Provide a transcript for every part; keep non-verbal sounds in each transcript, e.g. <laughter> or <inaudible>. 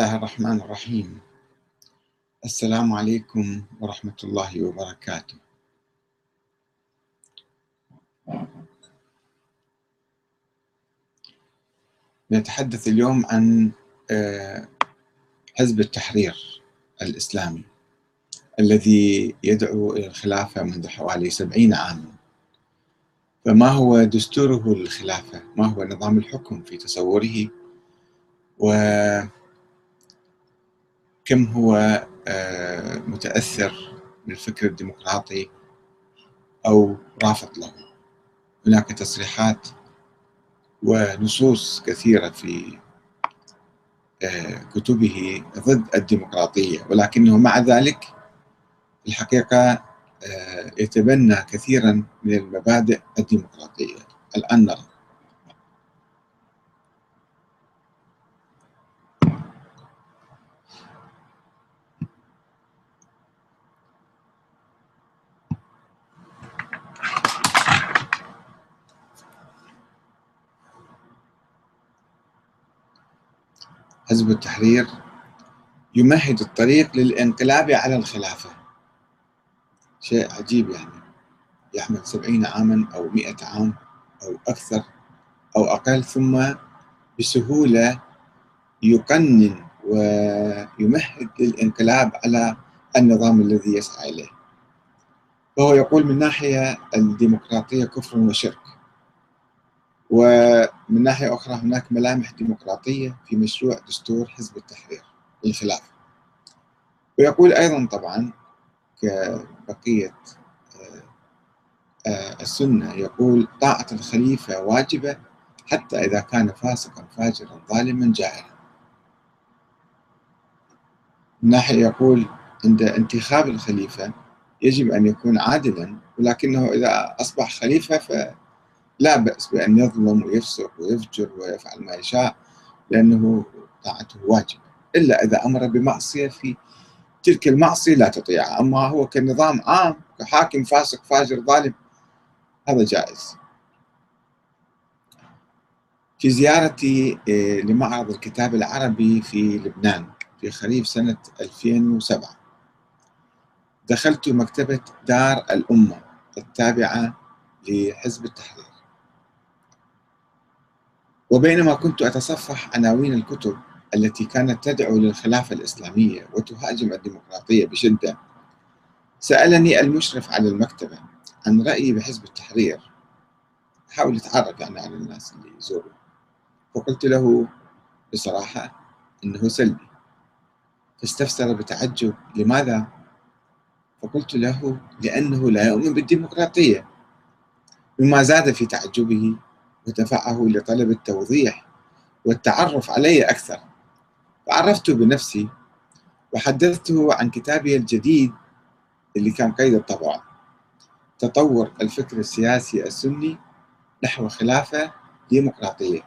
الله الرحمن الرحيم السلام عليكم ورحمة الله وبركاته نتحدث اليوم عن آه، حزب التحرير الإسلامي الذي يدعو إلى الخلافة منذ حوالي سبعين عاما فما هو دستوره للخلافة؟ ما هو نظام الحكم في تصوره؟ وكم هو آه، متأثر بالفكر الديمقراطي أو رافض له؟ هناك تصريحات ونصوص كثيرة في آه، كتبه ضد الديمقراطية ولكنه مع ذلك الحقيقة آه، يتبنى كثيرا من المبادئ الديمقراطية. الآن نرى. حزب التحرير يمهد الطريق للانقلاب على الخلافة. شيء عجيب يعني. يحمل سبعين عاما أو مئة عام أو أكثر أو أقل ثم بسهولة يقنن ويمهد للانقلاب على النظام الذي يسعى إليه. فهو يقول من ناحية الديمقراطية كفر وشرك. ومن ناحية أخرى هناك ملامح ديمقراطية في مشروع دستور حزب التحرير للخلافة ويقول أيضا طبعا كبقية آه، السنة يقول طاعة الخليفة واجبة حتى إذا كان فاسقا فاجرا ظالما جائرا من ناحية يقول عند انتخاب الخليفة يجب أن يكون عادلا ولكنه إذا أصبح خليفة لا بأس بأن يظلم ويفسق ويفجر ويفعل ما يشاء لأنه طاعته واجب إلا إذا أمر بمعصية في تلك المعصية لا تطيعها أما هو كنظام عام كحاكم فاسق فاجر ظالم هذا جائز. في زيارتي آه، لمعرض الكتاب العربي في لبنان في خريف سنة 2007 دخلت مكتبة دار الأمة التابعة لحزب التحرير. وبينما كنت أتصفح عناوين الكتب التي كانت تدعو للخلافة الإسلامية وتهاجم الديمقراطية بشدة. سألني المشرف على المكتبة عن رأيي بحزب التحرير. حاول يتعرف يعني على الناس اللي يزوروا فقلت له بصراحة إنه سلبي. فاستفسر بتعجب لماذا؟ فقلت له لأنه لا يؤمن بالديمقراطية. مما زاد في تعجبه ودفعه لطلب التوضيح والتعرف علي أكثر. فعرفته بنفسي وحدثته عن كتابي الجديد اللي كان قيد الطبع. تطور الفكر السياسي السني نحو خلافة ديمقراطية.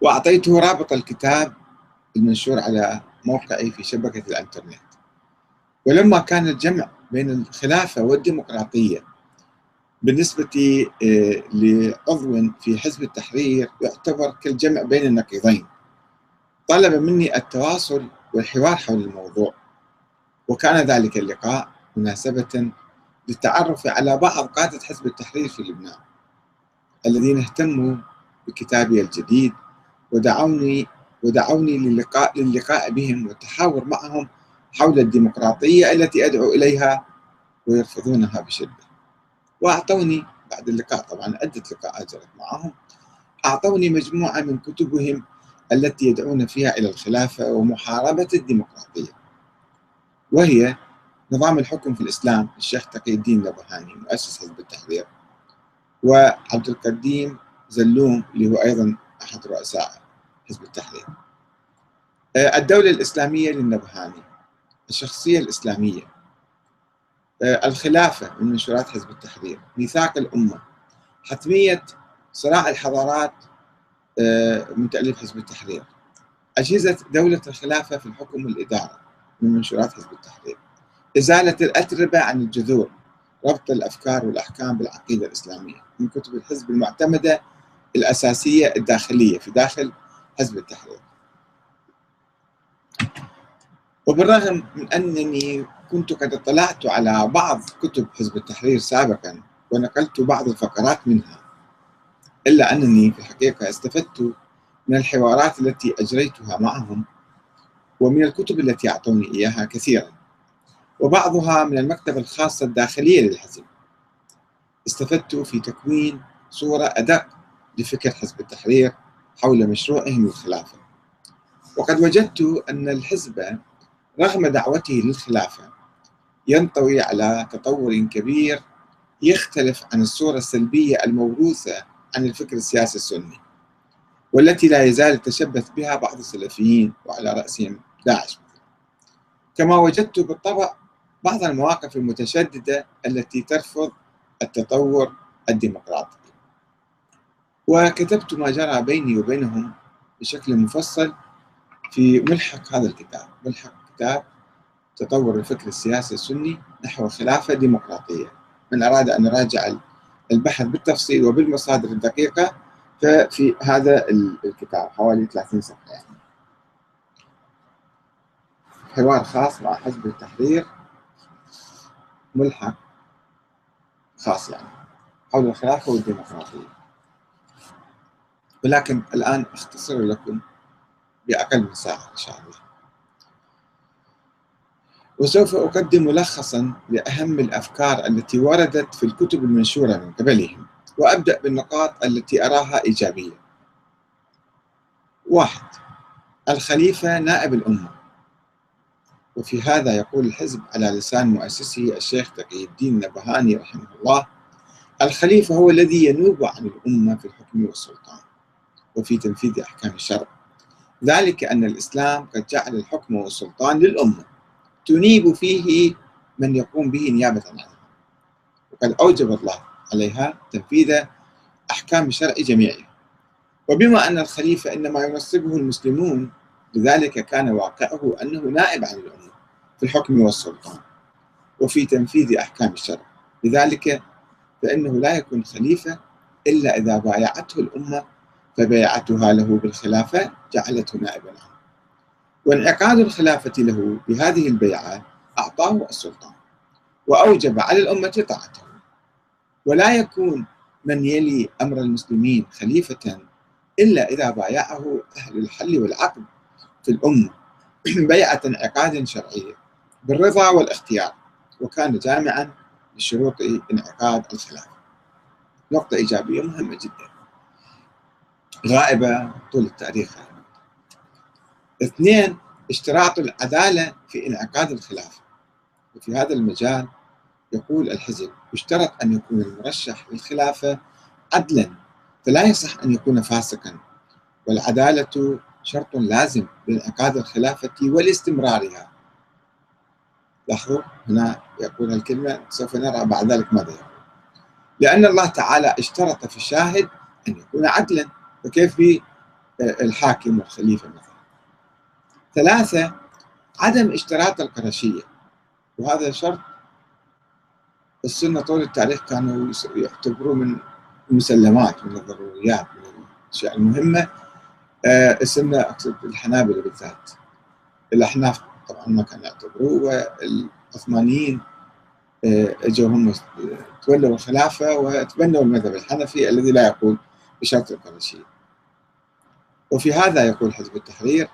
وأعطيته رابط الكتاب المنشور على موقعي في شبكة الإنترنت. ولما كان الجمع بين الخلافة والديمقراطية بالنسبة آه، لعضو في حزب التحرير يعتبر كالجمع بين النقيضين. طلب مني التواصل والحوار حول الموضوع وكان ذلك اللقاء مناسبة للتعرف على بعض قادة حزب التحرير في لبنان الذين اهتموا بكتابي الجديد ودعوني ودعوني للقاء للقاء بهم والتحاور معهم حول الديمقراطية التي أدعو إليها ويرفضونها بشدة. وأعطوني بعد اللقاء طبعا عدة لقاءات جرت معهم أعطوني مجموعة من كتبهم التي يدعون فيها إلى الخلافة ومحاربة الديمقراطية. وهي نظام الحكم في الإسلام للشيخ تقي الدين النبهاني مؤسس حزب التحرير وعبد القديم زلوم اللي هو أيضا أحد رؤساء حزب التحرير. آه، الدولة الإسلامية للنبهاني الشخصية الإسلامية. الخلافة من منشورات حزب التحرير ميثاق الأمة حتمية صراع الحضارات آه، من تأليف حزب التحرير. أجهزة دولة الخلافة في الحكم والإدارة من منشورات حزب التحرير. إزالة الأتربة عن الجذور ربط الأفكار والأحكام بالعقيدة الإسلامية. من كتب الحزب المعتمدة الأساسية الداخلية في داخل حزب التحرير. وبالرغم من أنني كنت قد اطلعت على بعض كتب حزب التحرير سابقا ونقلت بعض الفقرات منها إلا أنني في الحقيقة استفدت من الحوارات التي أجريتها معهم ومن الكتب التي أعطوني إياها كثيرا وبعضها من المكتبة الخاصة الداخلية للحزب. استفدت في تكوين صورة أدق لفكر حزب التحرير حول مشروعهم للخلافة. وقد وجدت أن الحزب رغم دعوته للخلافة ينطوي على تطور كبير يختلف عن الصورة السلبية الموروثة عن الفكر السياسي السني والتي لا يزال يتشبث بها بعض السلفيين وعلى رأسهم داعش كما وجدت بالطبع بعض المواقف المتشددة التي ترفض التطور الديمقراطي. وكتبت ما جرى بيني وبينهم بشكل مفصل في ملحق هذا الكتاب ملحق كتاب تطور الفكر السياسي السني نحو خلافة ديمقراطية. من أراد أن يراجع البحث بالتفصيل وبالمصادر الدقيقة ففي هذا الكتاب حوالي 30 صفحة يعني. حوار خاص مع حزب التحرير ملحق خاص يعني حول الخلافة والديمقراطية. ولكن الآن أختصر لكم بأقل من ساعة إن شاء الله. وسوف أقدم ملخصا لأهم الأفكار التي وردت في الكتب المنشورة من قبلهم وأبدأ بالنقاط التي أراها إيجابية واحد الخليفة نائب الأمة. وفي هذا يقول الحزب على لسان مؤسسه الشيخ تقي الدين النبهاني رحمه الله الخليفة هو الذي ينوب عن الأمة في الحكم والسلطان وفي تنفيذ أحكام الشرع. ذلك أن الإسلام قد جعل الحكم والسلطان للأمة. تنيب فيه من يقوم به نيابة عنها وقد أوجب الله عليها تنفيذ أحكام الشرع جميعها وبما أن الخليفة إنما ينصبه المسلمون لذلك كان واقعه أنه نائب عن الأمة في الحكم والسلطان وفي تنفيذ أحكام الشرع. لذلك فإنه لا يكون خليفة إلا إذا بايعته الأمة فبيعتها له بالخلافة جعلته نائبا عنه. وانعقاد الخلافة له بهذه البيعة أعطاه السلطان وأوجب على الأمة طاعته. ولا يكون من يلي أمر المسلمين خليفة إلا إذا بايعه أهل الحل والعقد في الأمة <clears throat> بيعة انعقاد شرعية بالرضا والاختيار وكان جامعا لشروط انعقاد الخلافة. نقطة إيجابية مهمة جدا. غائبة طول التاريخ. اثنين اشتراط العدالة في انعقاد الخلافة وفي هذا المجال يقول الحزب يشترط أن يكون المرشح للخلافة عدلا فلا يصح أن يكون فاسقا والعدالة شرط لازم لانعقاد الخلافة ولاستمرارها لاحظوا هنا يقول الكلمة سوف نرى بعد ذلك ماذا يقول. لأن الله تعالى اشترط في الشاهد أن يكون عدلا فكيف في الحاكم والخليفة مثلا؟ ثلاثة عدم اشتراط القرشية وهذا شرط السنة طول التاريخ كانوا يعتبروه من المسلمات من الضروريات من الأشياء المهمة. آه السنة أقصد الحنابلة بالذات. الأحناف طبعا ما كانوا يعتبروه والعثمانيين آه إجوا هم تولوا الخلافة وتبنوا المذهب الحنفي الذي لا يقول بشرط القرشية وفي هذا يقول حزب التحرير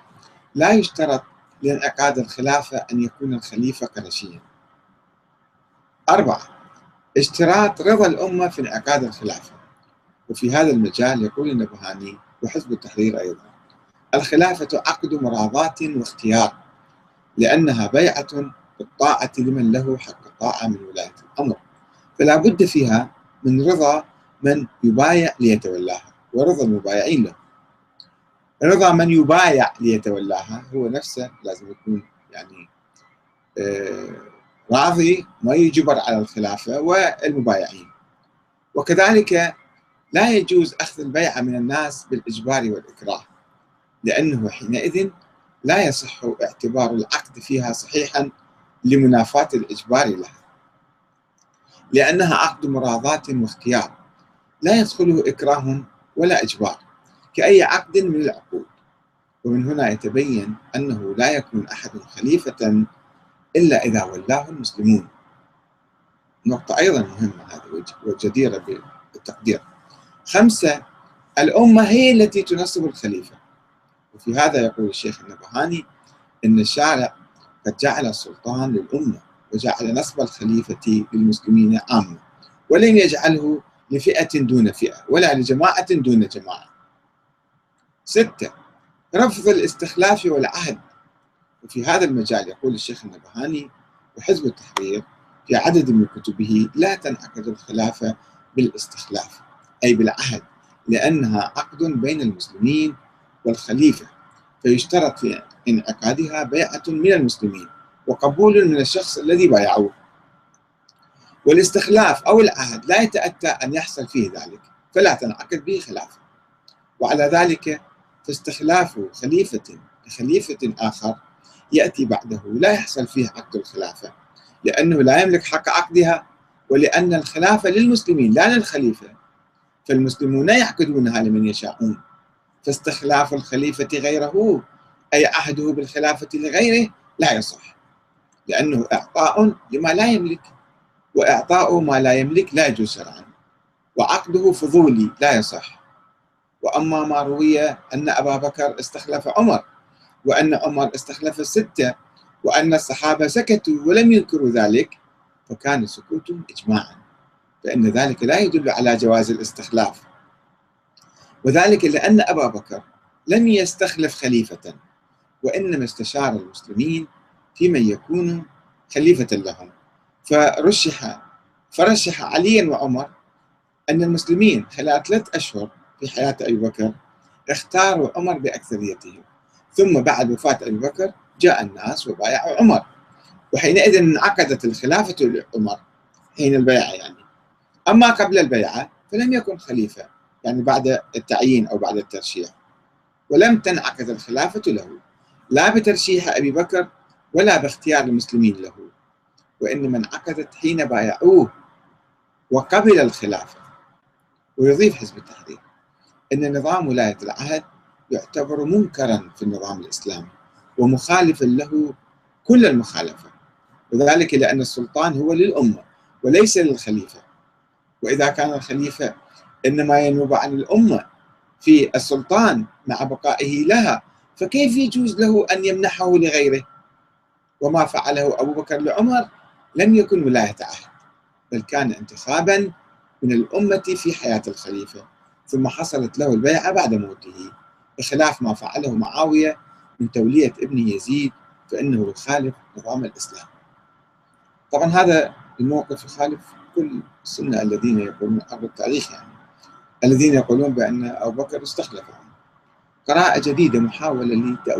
لا يشترط لانعقاد الخلافة أن يكون الخليفة قرشيا أربعة اشتراط رضا الأمة في انعقاد الخلافة. وفي هذا المجال يقول النبهاني وحزب التحرير أيضا الخلافة عقد مراضاة واختيار لأنها بيعة بالطاعة لمن له حق الطاعة من ولاية الأمر. فلا بد فيها من رضا من يبايع ليتولاها ورضا المبايعين له. رضا من يبايع ليتولاها. هو نفسه لازم يكون يعني آه، راضي ما يجبر على الخلافة والمبايعين. وكذلك لا يجوز أخذ البيعة من الناس بالإجبار والإكراه لأنه حينئذ لا يصح اعتبار العقد فيها صحيحا لمنافاة الإجبار لها. لأنها عقد مراضاة واختيار لا يدخله إكراه ولا إجبار. كأي عقد من العقود. ومن هنا يتبين أنه لا يكون أحد خليفة إلا إذا ولاه المسلمون. نقطة أيضا مهمة هذه وجديرة بالتقدير. خمسة الأمة هي التي تنصب الخليفة. وفي هذا يقول الشيخ النبهاني أن الشارع قد جعل السلطان للأمة وجعل نصب الخليفة للمسلمين عامة ولم يجعله لفئة دون فئة ولا لجماعة دون جماعة. ستة. رفض الاستخلاف والعهد. وفي هذا المجال يقول الشيخ النبهاني وحزب التحرير في عدد من كتبه لا تنعقد الخلافة بالاستخلاف أي بالعهد لأنها عقد بين المسلمين والخليفة فيشترط في انعقادها بيعة من المسلمين وقبول من الشخص الذي بايعوه. والاستخلاف أو العهد لا يتأتى أن يحصل فيه ذلك فلا تنعقد به خلافة وعلى ذلك فاستخلاف خليفة لخليفة آخر يأتي بعده. لا يحصل فيه عقد الخلافة لأنه لا يملك حق عقدها ولأن الخلافة للمسلمين لا للخليفة. فالمسلمون يعقدونها لمن يشاءون. فاستخلاف الخليفة غيره أي عهده بالخلافة لغيره لا يصح لأنه إعطاء لما لا يملك وإعطاء ما لا يملك لا يجوز شرعا وعقده فضولي لا يصح. وأما ما روي أن أبا بكر استخلف عمر وأن عمر استخلف الستة وأن الصحابة سكتوا ولم ينكروا ذلك فكان سكوتهم إجماعا فإن ذلك لا يدل على جواز الاستخلاف. وذلك لأن أبا بكر لم يستخلف خليفة وإنما استشار المسلمين في من يكون خليفة لهم. فرشح فرشح عليا وعمر أن المسلمين خلال ثلاث أشهر في حياة أبي بكر اختاروا عمر بأكثريتهم ثم بعد وفاة أبي بكر جاء الناس وبايعوا عمر. وحينئذ انعقدت الخلافة لعمر حين البيعة يعني. أما قبل البيعة فلم يكن خليفة يعني بعد التعيين أو بعد الترشيح. ولم تنعقد الخلافة له لا بترشيح أبي بكر ولا باختيار المسلمين له. وإنما انعقدت حين بايعوه وقبل الخلافة. ويضيف حزب التحرير. أن نظام ولاية العهد يعتبر منكرا في النظام الإسلامي ومخالفا له كل المخالفة. وذلك لأن السلطان هو للأمة وليس للخليفة. وإذا كان الخليفة إنما ينوب عن الأمة في السلطان مع بقائه لها فكيف يجوز له أن يمنحه لغيره؟ وما فعله أبو بكر لعمر لم يكن ولاية عهد بل كان انتخابا من الأمة في حياة الخليفة. ثم حصلت له البيعة بعد موته. بخلاف ما فعله معاوية من تولية ابنه يزيد فإنه يخالف نظام الإسلام. طبعا هذا الموقف يخالف كل السنة الذين يقولون عبر التاريخ يعني. الذين يقولون بأن أبو بكر استخلفهم. قراءة جديدة محاولة لتأويل